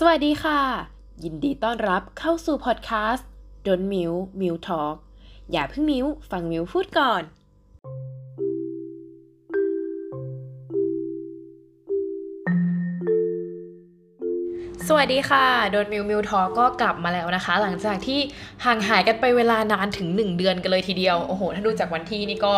สวัสดีค่ะ ยินดีต้อนรับเข้าสู่พอดแคสต์ดนมิวมิวทอ l กอย่าเพิ่งมิวฟังมิวพูดก่อน สวัสดีค่ะ โดน mute มิว talk ก็กลับมาแล้วนะคะ หลังจากที่ห่างหายกันไปเวลานานถึง 1 เดือนกันเลยทีเดียว โอ้โห ถ้าดูจากวันที่นี่ก็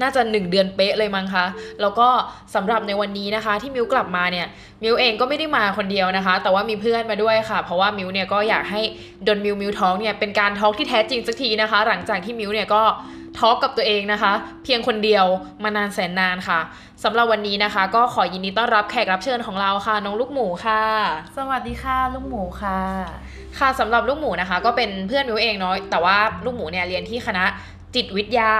น่าจะ 1 เดือนเป๊ะเลยมั้งคะ แล้วก็สำหรับในวันนี้นะคะ ที่มิวกลับมาเนี่ย มิวเองก็ไม่ได้มาคนเดียวนะคะ แต่ว่ามีเพื่อนมาด้วยค่ะ เพราะว่ามิวเนี่ยก็อยากให้ดนมิวมิวทอเนี่ยเป็นการทอกที่แท้จริงสักทีนะคะ หลังจากที่มิวเนี่ยก็ talk กับตัวเองนะคะ เพียงคนเดียวมานานแสนนานค่ะสำหรับวันนี้นะคะ ก็ขอยินดีต้อนรับแขกรับเชิญของเราค่ะ น้องลูกหมูค่ะ สวัสดีค่ะลูกหมูค่ะ ค่ะสำหรับลูกหมูนะคะ ก็เป็นเพื่อนมิวเองเนาะแต่ว่าลูกหมูเนี่ยเรียนที่คณะจิตวิทยา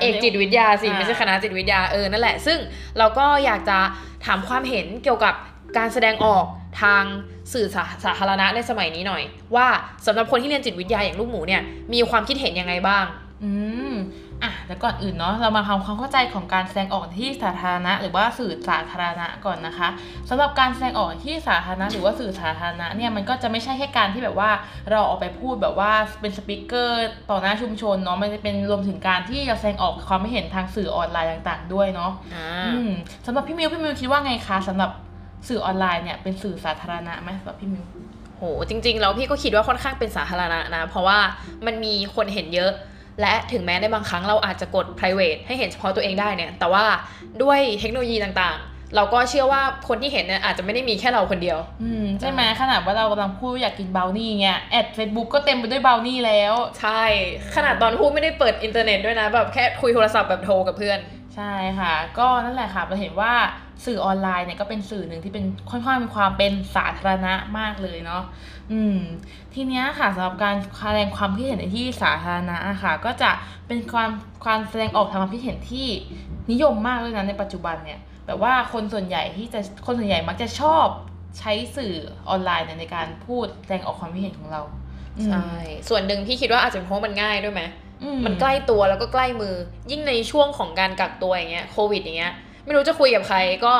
เอกจิตวิทยาสิอ่าไม่ใช่คณะจิตวิทยาเออนั่นแหละ ซึ่งเราก็อยากจะถามความเห็นเกี่ยวกับการแสดงออกทางสื่อสาสาธารณะในสมัยนี้หน่อย ว่าสำหรับคนที่เรียนจิตวิทยาอย่างลูกหมูเนี่ยมีความคิดเห็นยังไงบ้าง อืมอะแต่ก่อนอื่นเนาะเรามาทำความเข้าใจของการแสดงออกที่สาธารณะ หรือว่าสื่อสาธารณะก่อนนะคะสำหรับการแสดงออกที่สาธารณะ หรือว่าสื่อสาธารณะเนี่ยมันก็จะไม่ใช่แค่การที่แบบว่าเราออกไปพูดแบบว่าเป็น speaker ต่อหน้าชุมชนเนาะมันจะเป็นรวมถึงการที่เราแสดงออกความไม่เห็นทางสื่อออนไลน์ต่าง ๆ ด้วยเนาะอ่าอืมสำหรับพี่มิวพี่มิวคิดว่าไงคะสำหรับสื่อออนไลน์เนี่ยเป็นสื่อสาธารณะไหมสำหรับพี่มิวโหจริงๆแล้วพี่ก็คิดว่าค่อนข้างเป็นสาธารณะนะ เพราะว่ามันมีคนเห็นเยอะ และถึงแม้ในบางครั้งเราอาจจะกด private ให้เห็นเฉพาะตัวเองได้เนี่ย แต่ว่าด้วยเทคโนโลยีต่างๆ เราก็เชื่อว่าคนที่เห็นเนี่ยอาจจะไม่ได้มีแค่เราคนเดียว อืมใช่ไหมขนาดว่าเรากำลังพูดอยากกินบราวนี่เงี้ย ad Facebook ก็เต็มไปด้วยบราวนี่แล้ว ใช่ ขนาดตอนพูดไม่ได้เปิดอินเทอร์เน็ตด้วยนะแบบแค่คุยโทรศัพท์แบบโทรกับเพื่อน ใช่ค่ะ ก็นั่นแหละค่ะเราเห็นว่าสื่อออนไลน์เนี่ยก็เป็นสื่อหนึ่งที่เป็นค่อนข้างมีความเป็นสาธารณะมากเลยเนาะอืม ทีเนี้ยค่ะสำหรับการแสดงความคิดเห็นในที่สาธารณะค่ะ ก็จะเป็นความความแสดงออกทางความคิดเห็นที่นิยมมากเลยนะในปัจจุบันเนี่ยแบบว่าคนส่วนใหญ่ที่จะคนส่วนใหญ่มักจะชอบใช้สื่อออนไลน์เนี่ยในการพูดแสดงออกความคิดเห็นของเราใช่ส่วนหนึ่งพี่คิดว่าอาจจะเพราะมันง่ายด้วยไหม มันใกล้ตัวแล้วก็ใกล้มือ ยิ่งในช่วงของการกักตัวอย่างเงี้ยโควิดอย่างเงี้ย ไม่รู้จะคุยกับใครก็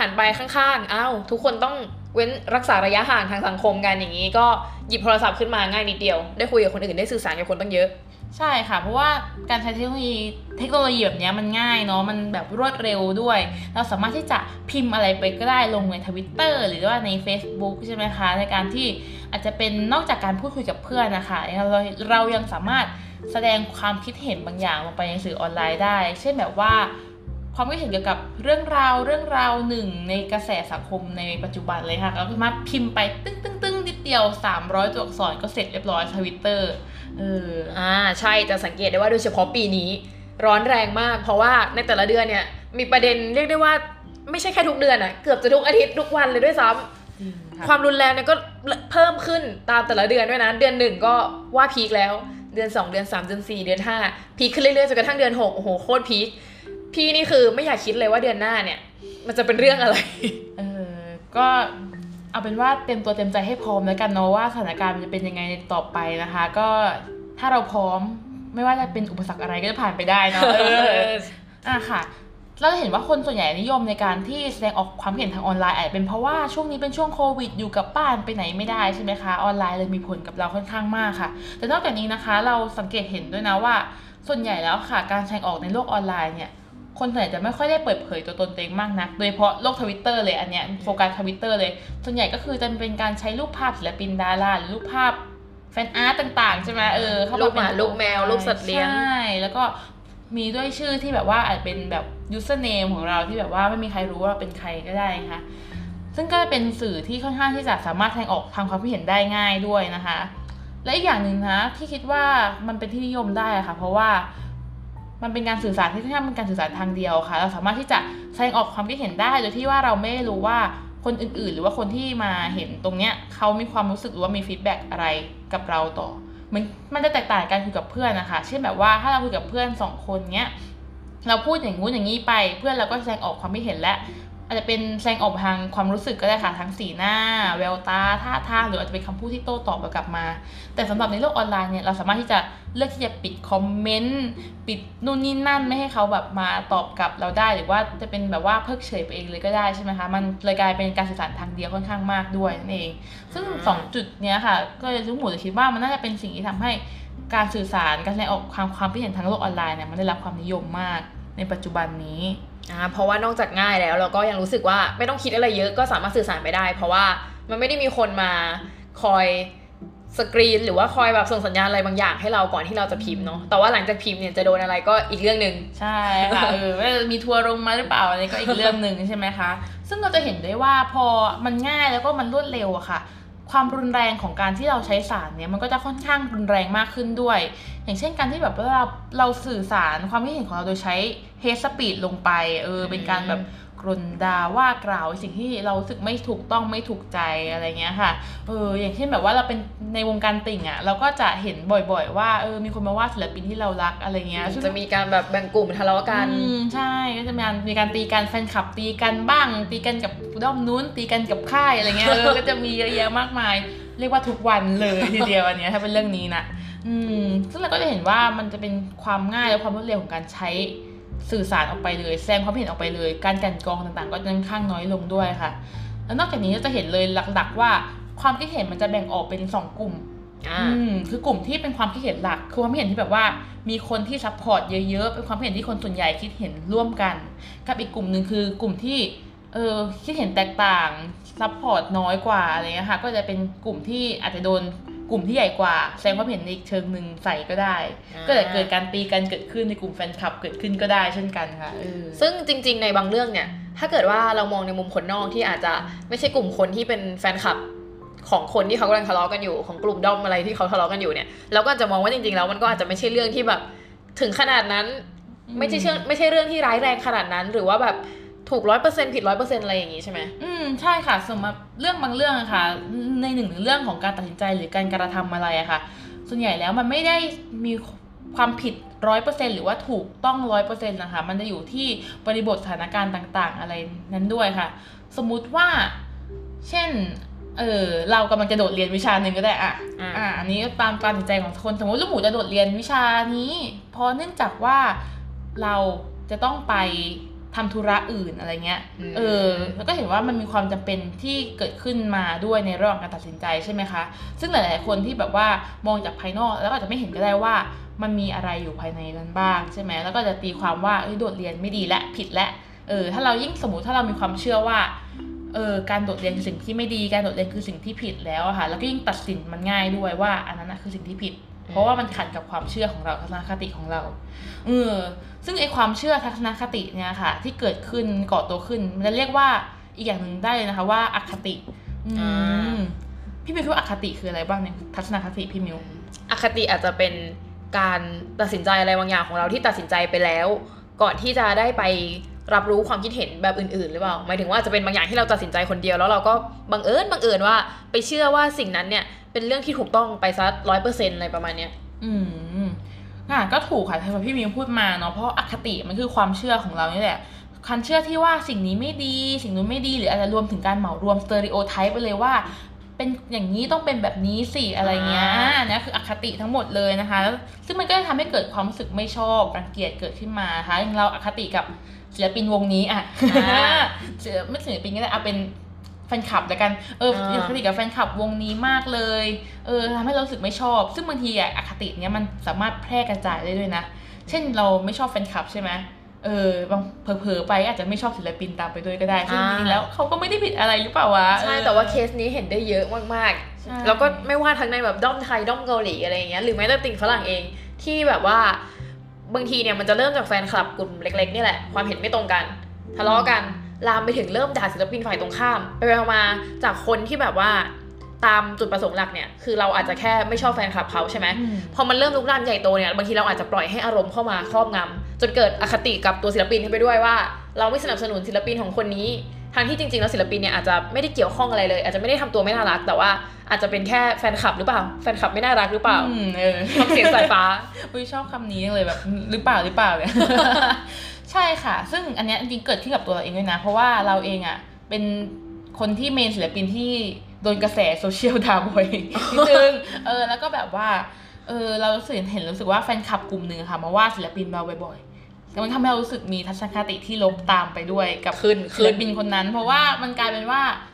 หันไปข้างๆอ้าวทุกคนต้องเว้นรักษาระยะห่างทางสังคมกันอย่างนี้ ก็หยิบโทรศัพท์ขึ้นมาง่ายนิดเดียว ได้คุยกับคนอื่นได้สื่อสารกับคนตั้งเยอะ ใช่ค่ะ เพราะว่าการใช้เทคโนโลยีเทคโนโลยีแบบเนี้ยมันง่ายเนาะมันแบบรวดเร็วด้วย เราสามารถที่จะพิมพ์อะไรไปก็ได้ลงในทวิตเตอร์หรือว่าใน Facebook ใช่ไหมคะ ในการที่อาจจะเป็นนอกจากการพูดคุยกับเพื่อนนะคะเราเรายังสามารถแสดงความคิดเห็นบางอย่างลงไปในสื่อออนไลน์ได้ เช่นแบบว่า ความคิดเห็นเกี่ยวกับเรื่องราวเรื่องราวหนึ่งในกระแสสังคมในปัจจุบันเลยค่ะเราสามารถพิมพ์ไปตึ้งตึ้งตึ้งนิดเดียว 300 ตัวอักษรก็เสร็จเรียบร้อยทวิตเตอร์เอออ่าใช่จะสังเกตได้ว่าโดยเฉพาะปีนี้ ร้อนแรงมาก เพราะว่าในแต่ละเดือนเนี่ยมีประเด็นเรียกได้ว่าไม่ใช่แค่ทุกเดือนอะเกือบจะทุกอาทิตย์ทุกวันเลยด้วยซ้ำจริงค่ะความรุนแรงเนี่ยก็เพิ่มขึ้นตามแต่ละเดือนด้วยนะ เดือนหนึ่งก็ว่าพีคแล้ว เดือน 2 เดือน 3 เดือน 4 เดือน 5 พีคขึ้นเรื่อยๆจนกระทั่งเดือน6โอ้โหโคตรพีคพี่นี่คือไม่อยากคิดเลยว่าเดือนหน้าเนี่ย มันจะเป็นเรื่องอะไรเออก็เอาเป็นว่าเต็มตัวเต็มใจให้พร้อมแล้วกันเนาะว่าสถานการณ์มันจะเป็นยังไงต่อไปนะคะ ก็ถ้าเราพร้อมไม่ว่าจะเป็นอุปสรรคอะไรก็จะผ่านไปได้เนาะเอออะค่ะ เราจะเห็นว่าคนส่วนใหญ่นิยมในการที่แสดงออกความเห็นทางออนไลน์อาจเป็นเพราะว่าช่วงนี้เป็นช่วงโควิด อยู่กับบ้านไปไหนไม่ได้ใช่ไหมคะออนไลน์เลยมีผลกับเราค่อนข้างมากค่ะ แต่นอกจากนี้นะคะเราสังเกตเห็นด้วยนะว่า ส่วนใหญ่แล้วค่ะ การแสดงออกในโลกออนไลน์เนี่ยคนส่วนใหญ่จะไม่ค่อยได้เปิดเผยตัวตนตัวเองมากนัก โดยเฉพาะโลกทวิตเตอร์เลยอันเนี้ยโฟกัสทวิตเตอร์เลย ส่วนใหญ่ก็คือจะเป็นการใช้รูปภาพศิลปินดาราหรือรูปภาพแฟนอาร์ตต่างๆ ใช่ไหมเออเข้ารูมาปหมาเป็นรูปแมวรูปสัตว์เลี้ยงใช่แล้วก็ มีด้วยชื่อที่แบบว่าอาจเป็นแบบ username ของเราที่แบบว่าไม่มีใครรู้ว่าเราเป็นใครก็ได้นะคะซึ่งก็เป็นสื่อที่ค่อนข้างที่จะสามารถแสดงออกทางความคิดเห็นได้ง่ายด้วยนะคะ และอีกอย่างหนึ่งนะที่คิดว่ามันเป็นที่นิยมได้ะค่ะ เพราะว่ามันเป็นการสื่อสารที่ค่อนข้างเป็นการสื่อสารทางเดียวค่ะ เราสามารถที่จะแสดงออกความคิดเห็นได้โดยที่ว่าเราไม่รู้ว่าคนอื่นๆ หรือว่าคนที่มาเห็นตรงเนี้ยเขามีความรู้สึกหรือว่ามี feedback อะไรกับเราต่อ มันมันจะแตกต่างกันคุยกับเพื่อนนะคะ เช่นแบบว่าถ้าเราคุยกับเพื่อนสองคนเนี้ยเราพูดอย่างงู้นอย่างนี้ไป เพื่อนเราก็แสดงออกความคิดเห็นและ อาจจะเป็นแสดงออกทางความรู้สึกก็ได้ค่ะทั้งสีหน้า แววตาท่าทางหรืออาจจะเป็นคำพูดที่โต้ตอบกลับมา แต่สำหรับในโลกออนไลน์เนี่ยเราสามารถที่จะเลือกที่จะปิด commentปิดนู่นนี่นั่นไม่ให้เขาแบบมาตอบกลับเราได้หรือว่าจะเป็นแบบว่าเพิกเฉยไปเองเลยก็ได้ใช่ไหมคะมันเลยกลายเป็นการสื่อสารทางเดียวค่อนข้างมากด้วยนั่นเอง ซึ่งอืมสองจุดเนี้ยค่ะ ก็เลยรู้หมูจะคิดว่ามันน่าจะเป็นสิ่งที่ทำให้การสื่อสารการแสดงออกความความคิดเห็นทางโลกออนไลน์เนี่ยมันได้รับความนิยมมากในปัจจุบันนี้ อ่าเพราะว่านอกจากง่ายแล้วเราก็ยังรู้สึกว่าไม่ต้องคิดอะไรเยอะก็สามารถสื่อสารไปได้ เพราะว่ามันไม่ได้มีคนมาคอยสกรีนหรือว่าคอยแบบส่งสัญญาณอะไรบางอย่างให้เราก่อนที่เราจะพิมพ์เนาะแต่ว่าหลังจากพิมพ์เนี่ยจะโดนอะไรก็อีกเรื่องหนึ่งใช่ค่ะเออว่ามีทัวร์ลงมาหรือเปล่าอะไรก็อีกเรื่องหนึ่งใช่ไหมคะ ซึ่งเราจะเห็นได้ว่าพอมันง่ายแล้วก็มันรวดเร็วอะค่ะ ความรุนแรงของการที่เราใช้สารเนี่ยมันก็จะค่อนข้างรุนแรงมากขึ้นด้วย อย่างเช่นการที่แบบเราเราสื่อสารความคิดเห็นของเราโดยใช้ hate speech ลงไปเออเป็นการแบบ ก่นด่าว่ากล่าวสิ่งที่เรารู้สึกไม่ถูกต้องไม่ถูกใจอะไรเงี้ยค่ะ เอออย่างเช่นแบบว่าเราเป็นในวงการติ่งอะเราก็จะเห็นบ่อยๆ ว่าเออมีคนมาว่าศิลปินที่เรารักอะไรเงี้ยซึ่งจะมีการแบบแบ่งกลุ่มทะเลาะกันอืมใช่ก็จะมีการมีการตีกันแฟนคลับตีกันบ้าง ตีกันกับด้อมนู้น ตีกันกับค่ายอะไรเงี้ยเออก็จะมีเยอะแยะมากมาย เรียกว่าทุกวันเลยทีเดียวอันเนี้ยถ้าเป็นเรื่องนี้นะอืมซึ่งเราก็จะเห็นว่ามันจะเป็นความง่ายและความรวดเร็วของการใช้ สื่อสารออกไปเลยแสดงความเห็นออกไปเลย การกลันกรองต่างๆ ก็จะค่อนข้างน้อยลงด้วยค่ะ แล้วนอกจากนี้ก็จะเห็นเลยหลักๆ ว่าความคิดเห็นมันจะแบ่งออกเป็นสองกลุ่มอ่าอืมคือกลุ่มที่เป็นความคิดเห็นหลัก คือความคิดเห็นที่แบบว่า มีคนที่ support เยอะๆ เป็นความคิดเห็นที่คนส่วนใหญ่คิดเห็นร่วมกัน กับอีกกลุ่มหนึ่งคือกลุ่มที่เออคิดเห็นแตกต่าง support น้อยกว่าอะไรเงี้ยค่ะ ก็จะเป็นกลุ่มที่อาจจะโดน กลุ่มที่ใหญ่กว่าแสดงความเห็นในอีกเชิงหนึ่งใส่ก็ได้อ่าก็จะเกิดการตีกันเกิดขึ้นในกลุ่มแฟนคลับเกิดขึ้นก็ได้เช่นกันค่ะเออซึ่งจริง ๆ ในบางเรื่องเนี่ย ถ้าเกิดว่าเรามองในมุมคนนอกที่อาจจะไม่ใช่กลุ่มคนที่เป็นแฟนคลับของคนที่เขากำลังทะเลาะกันอยู่ของกลุ่มด้อมอะไรที่เขาทะเลาะกันอยู่เนี่ยเราก็อาจจะมองว่าจริงๆแล้วมันก็อาจจะไม่ใช่เรื่องที่แบบถึงขนาดนั้น ไม่ใช่เชื่อไม่ใช่เรื่องที่ร้ายแรงขนาดนั้น หรือว่าแบบ ถูกร้อยเปอร์เซ็นผิดร้อยเปอร์เซ็นอะไรอย่างงี้ใช่ไหมอืมใช่ค่ะสมมติเรื่องบางเรื่องอะค่ะ ในหนึ่งเรื่องของการตัดสินใจหรือการกระทำอะไรอะค่ะ ส่วนใหญ่แล้วมันไม่ได้มีความผิดร้อยเปอร์เซ็นหรือว่าถูกต้องร้อยเปอร์เซ็นต์นะคะ มันจะอยู่ที่บริบทสถานการณ์ต่าง ๆ อะไรนั้นด้วยค่ะ สมมุติว่า เช่น เออเรากำลังจะโดดเรียนวิชาหนึ่งก็ได้อะอ่าอ่าอันนี้ตามการตัดสินใจของคนสมมติลูกหมูจะโดดเรียนวิชานี้เพราะเนื่องจากว่าเราจะต้องไป ทำธุระอื่นอะไรเงี้ยอืมเออ แล้วก็เห็นว่ามันมีความจำเป็นที่เกิดขึ้นมาด้วยในระหว่างการตัดสินใจใช่ไหมคะ ซึ่งหลาย ๆ คนที่แบบว่ามองจากภายนอกแล้วก็อาจจะไม่เห็นก็ได้ว่ามันมีอะไรอยู่ภายในนั้นบ้างใช่ไหมแล้วก็จะตีความว่าเอ้ยโดดเรียนไม่ดีและผิดและ เออ ถ้าเรายิ่งสมมติถ้าเรามีความเชื่อว่า เออ การโดดเรียนคือสิ่งที่ไม่ดี การโดดเรียนคือสิ่งที่ผิดแล้วอะค่ะ แล้วก็ยิ่งตัดสินมันง่ายด้วยว่าอันนั้นนะคือสิ่งที่ผิด เพราะว่ามันขัดกับความเชื่อของเราทัศนคติของเราเออซึ่งไอความเชื่อทัศนคติเนี่ยค่ะ ที่เกิดขึ้นก่อตัวขึ้น มันจะเรียกว่าอีกอย่างหนึ่งได้เลยนะคะว่าอคติอือ่ามพี่มิวคิดว่าอคติคืออะไรบ้างในทัศนคติพี่มิวอคติอาจจะเป็นการตัดสินใจอะไรบางอย่างของเราที่ตัดสินใจไปแล้ว ก่อนที่จะได้ไปรับรู้ความคิดเห็นแบบอื่นๆ หรือเปล่าหมายถึงว่าจะเป็นบางอย่างที่เราตัดสินใจคนเดียวแล้วเราก็บังเอิญบังเอิญว่าไปเชื่อว่าสิ่งนั้นเนี่ย เป็นเรื่องที่ถูกต้องไปซะร้อยเปอร์เซ็นต์อะไรประมาณเนี้ย อืมอะก็ถูกค่ะที่พี่มิวพูดมาเนาะเพราะอคติมันคือความเชื่อของเรานี่แหละคันเชื่อที่ว่าสิ่งนี้ไม่ดี สิ่งนู้นไม่ดีหรืออาจจะรวมถึงการเหมารวมสเตอริโอไทป์ไปเลยว่า เป็นอย่างนี้ต้องเป็นแบบนี้สิอะไรเงี้ยอ่าอันนี่คืออคติทั้งหมดเลยนะคะแล้วซึ่งมันก็จะทำให้เกิดความรู้สึกไม่ชอบรังเกียจเกิดขึ้นมานะคะอย่างเราอคติกับศิลปินวงนี้อะศิลไม่ศิลปินก็ได้เอาเป็น แฟนคลับแล้วกัน เอออ่าอคติกับแฟนคลับวงนี้มากเลย เออทำให้เรารู้สึกไม่ชอบ ซึ่งบางทีอะอคติเนี้ยมันสามารถแพร่กระจายได้ด้วยนะ เช่นเราไม่ชอบแฟนคลับใช่ไหมเออบางเผลอๆไปอาจจะไม่ชอบศิลปินตามไปด้วยก็ได้ ซึ่งจริงๆแล้วเขาก็ไม่ได้ผิดอะไรหรือเปล่าวะ ใช่ออแต่ว่าเคสนี้เห็นได้เยอะมากใช่ๆแล้วก็ไม่ว่าทั้งในแบบด้อมไทยด้อมเกาหลีอะไรอย่างเงี้ย หรือแม้แต่ติ่งฝรั่งเองที่แบบว่าบางทีเนี่ยมันจะเริ่มจากแฟนคลับกลุ่มเล็กๆนี่แหละ ความเห็นไม่ตรงกัน ทะเลาะกัน ลามไปถึงเริ่มด่าศิลปินฝ่ายตรงข้ามไปๆมาๆจากคนที่แบบว่าตามจุดประสงค์หลักเนี่ยคือเราอาจจะแค่ไม่ชอบแฟนคลับเขาใช่ไหมอืมพอมันเริ่มลุกลามใหญ่โตเนี่ยบางทีเราอาจจะปล่อยให้อารมณ์เข้ามาครอบงำจนเกิดอคติกับตัวศิลปินไปด้วยว่า เราไม่สนับสนุนศิลปินของคนนี้ทางที่จริงๆแล้วศิลปินเนี่ยอาจจะไม่ได้เกี่ยวข้องอะไรเลย อาจจะไม่ได้ทำตัวไม่น่ารัก แต่ว่าอาจจะเป็นแค่แฟนคลับหรือเปล่า แฟนคลับไม่น่ารักหรือเปล่าอืมเออทำเสียงสายฟ้าอุ้ยชอบคำนี้จังเลยแบบหรือเปล่าหรือเปล่าเนี่ยใช่ช่ ค่ะ ซึ่งอันเนี้ยจริงๆเกิดขึ้นกับตัวเราเองด้วยนะ เพราะว่าเราเองอะ เป็นคนที่เมนศิลปินที่โดนกระแสโซเชียลด่าบ่อยนิดนึงเออแล้วก็แบบว่าเออเรารู้สึกเห็นรู้สึกว่าแฟนคลับกลุ่มหนึ่งอะค่ะมาว่าศิลปินเราบ่อยๆแล้วมันทำให้เรารู้สึกมีทัศนคติที่ลบตามไปด้วยกับขึ้นศิลปินคนนั้น เพราะว่ามันกลายเป็นว่าอืม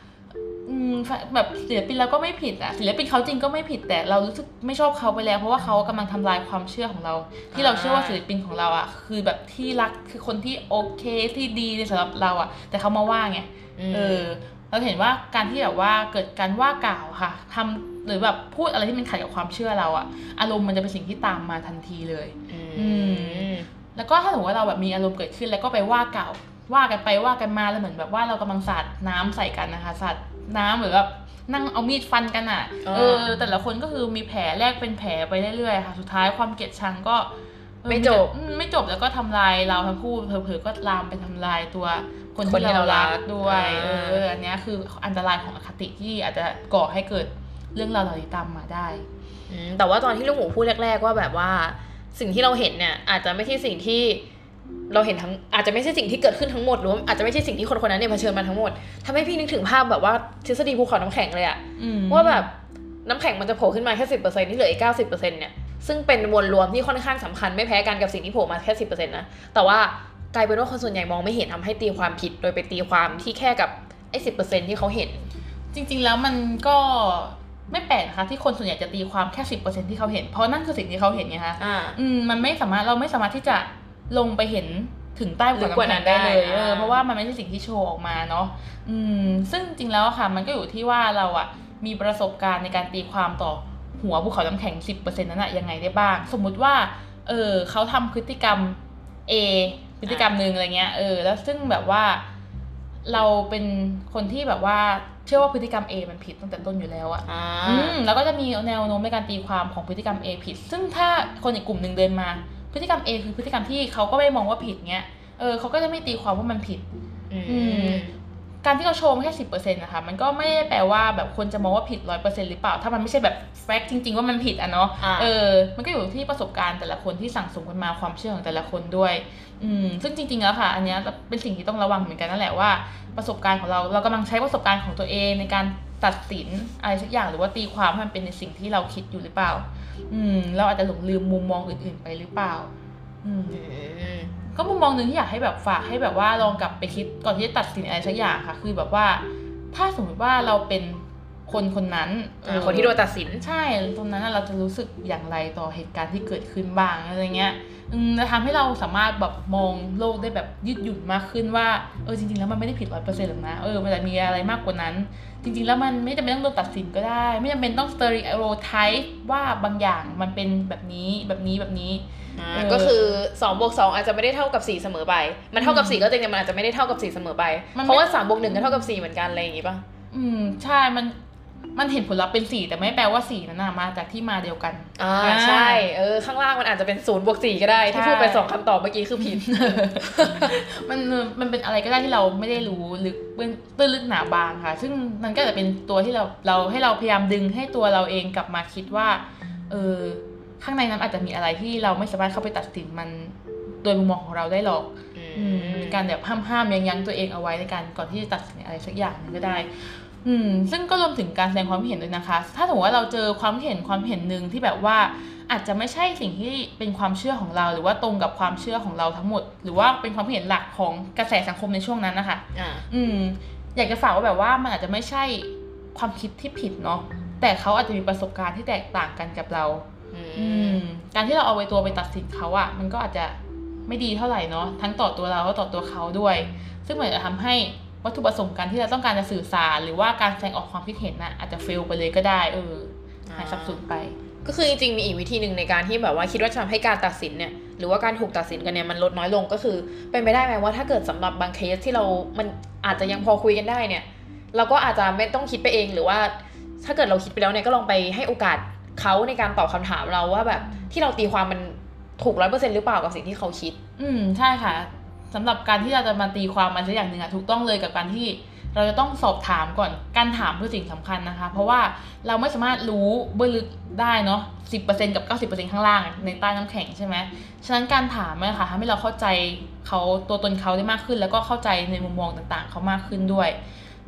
แบบศิลปินเราก็ไม่ผิดอะศิลปินเขาจริงก็ไม่ผิดแต่เรารู้สึกไม่ชอบเขาไปแล้ว เพราะว่าเขากำลังทำลายความเชื่อของเรา ที่เราเชื่อว่าศิลปินของเราอะคือแบบที่รักคือคนที่โอเคที่ดีสำหรับเราอะแต่เขามาว่าไงมเออเราเห็นว่าการที่แบบว่าเกิดการว่ากล่าวค่ะทำหรือแบบพูดอะไรที่มันขัดกับความเชื่อเราอะอารมณ์มันจะเป็นสิ่งที่ตามมาทันทีเลย อืมแล้วก็ถ้าสมมติว่าเราแบบมีอารมณ์เกิดขึ้นแล้วก็ไปว่ากล่าว ว่ากันไปว่ากันมาแล้วเหมือนแบบว่าเรากำลังสาดน้ำใส่กันนะคะสาดน้ำหรือแบบนั่งเอามีดฟันกันอะอ่าเออ แต่ละคนก็คือมีแผลแรกเป็นแผลไปเรื่อยๆค่ะ สุดท้ายความเกลียดชังก็เออไม่จบอืมไม่จบแล้วก็ทำลายเราทั้งคู่เผลอๆก็ลามไปทำลายตัวคนคนที่ที่เราเรารัรักกด้วยอ่าเอออันเนี้ยคืออันตรายของอคติที่อาจจะก่อให้เกิดเรื่องราวเหล่านี้ตามมาได้อืมแต่ว่าตอนที่ลูกหมูพูดแรก ๆ ว่าแบบว่าสิ่งที่เราเห็นเนี่ยอาจจะไม่ใช่สิ่งที่ เราเห็นทั้งอาจจะไม่ใช่สิ่งที่เกิดขึ้นทั้งหมดหรือว่าอาจจะไม่ใช่สิ่งที่คนคนนั้นเนี่ยเผชิญมาทั้งหมดทำให้พี่นึกถึงภาพแบบว่าทฤษฎีภูเขาน้ำแข็งเลยอะอืมว่าแบบน้ำแข็งมันจะโผล่ขึ้นมาแค่สิบเปอร์เซ็นที่เหลืออีกเก้าสิบเปอร์เซ็นเนี่ยซึ่งเป็นมวลรวมที่ค่อนข้างสำคัญไม่แพ้กันกับสิ่งที่โผล่มาแค่สิบเปอร์เซ็นต์นะแต่ว่ากลายเป็นว่าคนส่วนใหญ่มองไม่เห็นทำให้ตีความผิด โดยไปตีความที่แค่กับไอ้สิบเปอร์เซ็นที่เขาเห็น จริง ๆ แล้วมันก็ไม่แปลกนะคะที่คนส่วนใหญ่จะตีความแค่สิบเปอร์เซ็นที่เขาเห็นเพราะนั่นคือสิ่งที่เขาเห็นไงคะอ่าอืมมันไม่สามารถเราไม่สามารถที่จะ ลงไปเห็นถึงใต้ลึหัวกกว่าน้ำนั้แข็นงได้เลยได้เอออ่าเพราะว่ามันไม่ใช่สิ่งที่โชว์ออกมาเนาะอืม ซึ่งจริงๆแล้วอะค่ะ มันก็อยู่ที่ว่าเราอะมีประสบการณ์ในการตีความต่อหัวภูเขาน้ำแข็งสิบเปอร์เซ็นนั้นอะยังไงได้บ้าง สมมุติว่า เออเขาทำพฤติกรรม A พฤติกรรมหนึ่งอะไรเงี้ยเออแล้วซึ่งแบบว่า เราเป็นคนที่แบบว่าเชื่อว่าพฤติกรรม A มันผิดตั้งแต่ต้นอยู่แล้วอะอ่าอืมแล้วก็จะมีแนวโน้มในการตีความของพฤติกรรม A ผิด ซึ่งถ้าคนอีกกลุ่มหนึ่งเดินมา พฤติกรรม A คือพฤติกรรมที่เขาก็ไม่มองว่าผิดเงี้ย เออเขาก็จะไม่ตีความว่ามันผิด อืมการที่เราโชว์แค่สิบเปอร์เซ็นต์นะคะมันก็ไม่ได้แปลว่าแบบคนจะมองว่าผิดร้อยเปอร์เซ็นต์หรือเปล่า ถ้ามันไม่ใช่แบบแฟกต์จริง ๆ ว่ามันผิดอะเนาะอ่าเออ มันก็อยู่ที่ประสบการณ์แต่ละคนที่สั่งสมกันมาความเชื่อของแต่ละคนด้วย อืมซึ่งจริง ๆ แล้วค่ะ อันเนี้ยเป็นสิ่งที่ต้องระวังเหมือนกันนั่นแหละว่าประสบการณ์ของเราเรากำลังใช้ประสบการณ์ของตัวเองในการ ตัดสินอะไรสักอย่างหรือว่าตีความให้มันเป็นในสิ่งที่เราคิดอยู่หรือเปล่า อืม เราอาจจะหลงลืมมุมมองอื่น ๆ ไปหรือเปล่า อืมก็มุมมองหนึ่งที่อยากให้แบบฝากให้แบบว่าลองกลับไปคิดก่อนที่จะตัดสินอะไรสักอย่างค่ะ คือแบบว่า ถ้าสมมติว่าเราเป็น คนคนนั้นอ่าคนที่โดนตัดสินใช่ตรงนั้นน่ะเราจะรู้สึกอย่างไรต่อเหตุการณ์ที่เกิดขึ้นบ้างอะไรเงี้ยอืมจะทำให้เราสามารถแบบมองโลกได้แบบยืดหยุ่นมากขึ้นว่าเออจริง ๆ แล้วมันไม่ได้ผิดร้อยเปอร์เซ็นต์หรอกนะเออมันจะมีอะไรมากกว่านั้น จริง ๆ แล้วมันไม่จำเป็นต้องโดนตัดสินก็ได้ ไม่จำเป็นต้อง stereotype ว่าบางอย่างมันเป็นแบบนี้แบบนี้แบบนี้อ่าเออก็คือ2บวก2อาจจะไม่ได้เท่ากับ4เสมอไป มันเท่ากับอืม4ก็จริงแต่มันอาจจะไม่ได้เท่ากับ4เสมอไปมันไม่เพราะว่า3บวก1ก็เท่ากับ4เหมือนกันอะไรอย่างงี้ป่ะอืมใช่มัน มันเห็นผลลัพธ์เป็นสี่แต่ไม่แปลว่าสี่นั้นนะมาจากที่มาเดียวกันอ่าอ่าใช่เออข้างล่างมันอาจจะเป็น0บวก4ก็ได้ ที่ใช่พูดไปสองคำตอบเมื่อกี้คือผิดมันมันเป็นอะไรก็ได้ที่เราไม่ได้รู้ลึกเบื้องตื้นลึกหนาบางค่ะ ซึ่งมันก็จะเป็นตัวที่เราเราให้เราพยายามดึงให้ตัวเราเองกลับมาคิดว่าเออข้างในนั้นอาจจะมีอะไรที่เราไม่สามารถเข้าไปตัดสินมันโดยมุมมองของเราได้หรอกอืมมีการแบบห้ามห้ามยั้งยั้งตัวเองเอาไว้ในการก่อนที่จะตัดสินอะไรสักอย่างหนึงก็ได้ อืมซึ่งก็รวมถึงการแสดงความคิดเห็นด้วยนะคะ ถ้าสมมติว่าเราเจอความคิดเห็นความเห็นหนึ่งที่แบบว่าอาจจะไม่ใช่สิ่งที่เป็นความเชื่อของเรา หรือว่าตรงกับความเชื่อของเราทั้งหมด หรือว่าเป็นความคิดเห็นหลักของกระแสสังคมในช่วงนั้นนะคะอ่าอืม อยากจะฝากว่าแบบว่ามันอาจจะไม่ใช่ความคิดที่ผิดเนาะแต่เขาอาจจะมีประสบการณ์ที่แตกต่างกันกับเรา อือืมมการที่เราเอาไว้ตัวไปตัดสินเขาอะมันก็อาจจะไม่ดีเท่าไหร่เนาะทั้งต่อตัวเราและต่อตัวเขาด้วย ซึ่งมันจะทำให้ วัตถุประสงค์การที่เราต้องการจะสื่อสาร หรือว่าการแสดงออกความคิดเห็นน่ะอาจจะเฟลไปเลยก็ได้ เออหายสับสนไป ก็คือจริงๆมีอีกวิธีหนึ่งในการที่แบบว่าคิดว่าจะทำให้การตัดสินเนี่ยหรือว่าการถูกตัดสินกันเนี่ยมันลดน้อยลงก็คือ เป็นไปได้ไหมว่าถ้าเกิดสำหรับบางเคสที่เรา มันอาจจะยังพอคุยกันได้เนี่ย เราก็อาจจะไม่ต้องคิดไปเองหรือว่า ถ้าเกิดเราคิดไปแล้วเนี่ยก็ลองไปให้โอกาสเขาในการตอบคำถามเราว่าแบบที่เราตีความมันถูกร้อยเปอร์เซ็นต์หรือเปล่ากับสิ่งที่เขาคิด อืมใช่ค่ะ สำหรับการที่เราจะมาตีความมันสักอย่างหนึ่งอะถูกต้องเลยกับการที่เราจะต้องสอบถามก่อน การถามคือสิ่งสำคัญนะคะ เพราะว่าเราไม่สามารถรู้เบื้องลึกได้เนาะสิบเปอร์เซ็นกับเก้าสิบเปอร์เซ็นข้างล่างในใต้น้ำแข็งใช่ไหม ฉะนั้นการถามเนี่ยค่ะทำให้เราเข้าใจเขาตัวตนเขาได้มากขึ้น แล้วก็เข้าใจในมุมมองต่างๆ เขามากขึ้นด้วย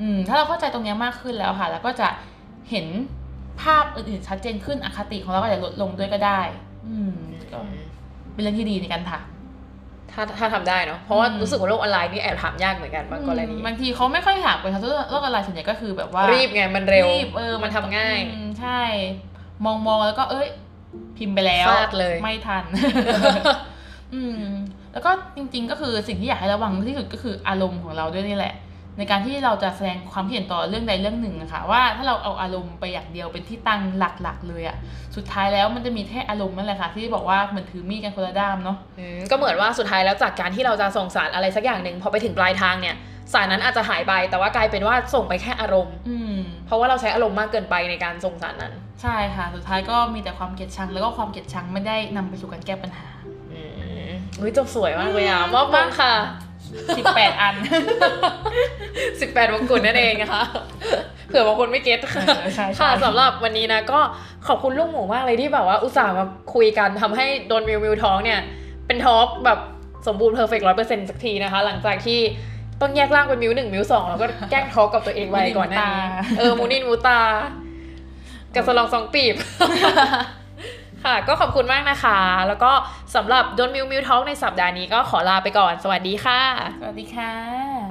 อืม ถ้าเราเข้าใจตรงเนี้ยมากขึ้นแล้วค่ะ แล้วก็จะเห็นภาพอื่นๆชัดเจนขึ้น อคติของเราก็จะลดลงด้วยก็ได้ อืม ก็เป็นเรื่องที่ดีในการถาม ถ้าถ้าทำได้เนาะเพราะว่าอืมรู้สึกว่าโลกออนไลน์นี่แอบถามยากเหมือนกันบางกรณีบางทีเขาไม่ค่อยถามกันค่ะโลกออนไลน์ส่วนใหญ่ก็คือแบบว่ารีบไงมันเร็วบเออมันทำง่ายอืมใช่ มองมองแล้วก็เอ้ย พิมพ์ไปแล้วฟาดเลยไม่ทัน อืม แล้วก็จริง ๆ ก็คือสิ่งที่อยากให้ระวังที่สุดก็คืออารมณ์ของเราด้วยนี่แหละ ในการที่เราจะแสดงความคิดเห็นต่อเรื่องใดเรื่องหนึ่งอะค่ะว่าถ้าเราเอาอารมณ์ไปอย่างเดียวเป็นที่ตั้งหลักๆ เลยอะสุดท้ายแล้วมันจะมีแค่อารมณ์นั่นแหละค่ะที่บอกว่าเหมือนถือมีดกันคนละด้ามเนาะอืมก็เหมือนว่าสุดท้ายแล้วจากการที่เราจะส่งสารอะไรสักอย่างหนึ่งพอไปถึงปลายทางเนี่ยสารนั้นอาจจะหายไปแต่ว่ากลายเป็นว่าส่งไปแค่อารมณ์อืมเพราะว่าเราใช้อารมณ์มากเกินไปในการส่งสารนั้น ใช่ค่ะ สุดท้ายก็มีแต่ความเกลียดชัง แล้วก็ความเกลียดชังไม่ได้นำไปสู่การแก้ปัญหาอืมอุ้ยจบสวยมากเลยอะมอบมงค่ะ สิบแปดอันสิบแปดมงกุฎนั่นเองนะคะเผื่อบางคนไม่ get ค่ะเออใช่ใช่ค่ะสำหรับวันนี้นะก็ขอบคุณลูกหมูมากเลยที่แบบว่าอุตส่าห์มาคุยกันทำให้โดนมิวมิว talk เนี่ย เป็น talk แบบสมบูรณ์ perfect ร้อยเปอร์เซ็นต์สักทีนะคะ หลังจากที่ต้องแยกร่างเป็นมิวหนึ่งมิวสองแล้วก็แกล้ง talk กับตัวเองไว้ก่อนหน้านี้เออมูนินมูตากับสลองสองปีบ ค่ะ ก็ขอบคุณมากนะคะ แล้วก็สำหรับโดนมิวมิวท้องในสัปดาห์นี้ก็ขอลาไปก่อน สวัสดีค่ะ สวัสดีค่ะ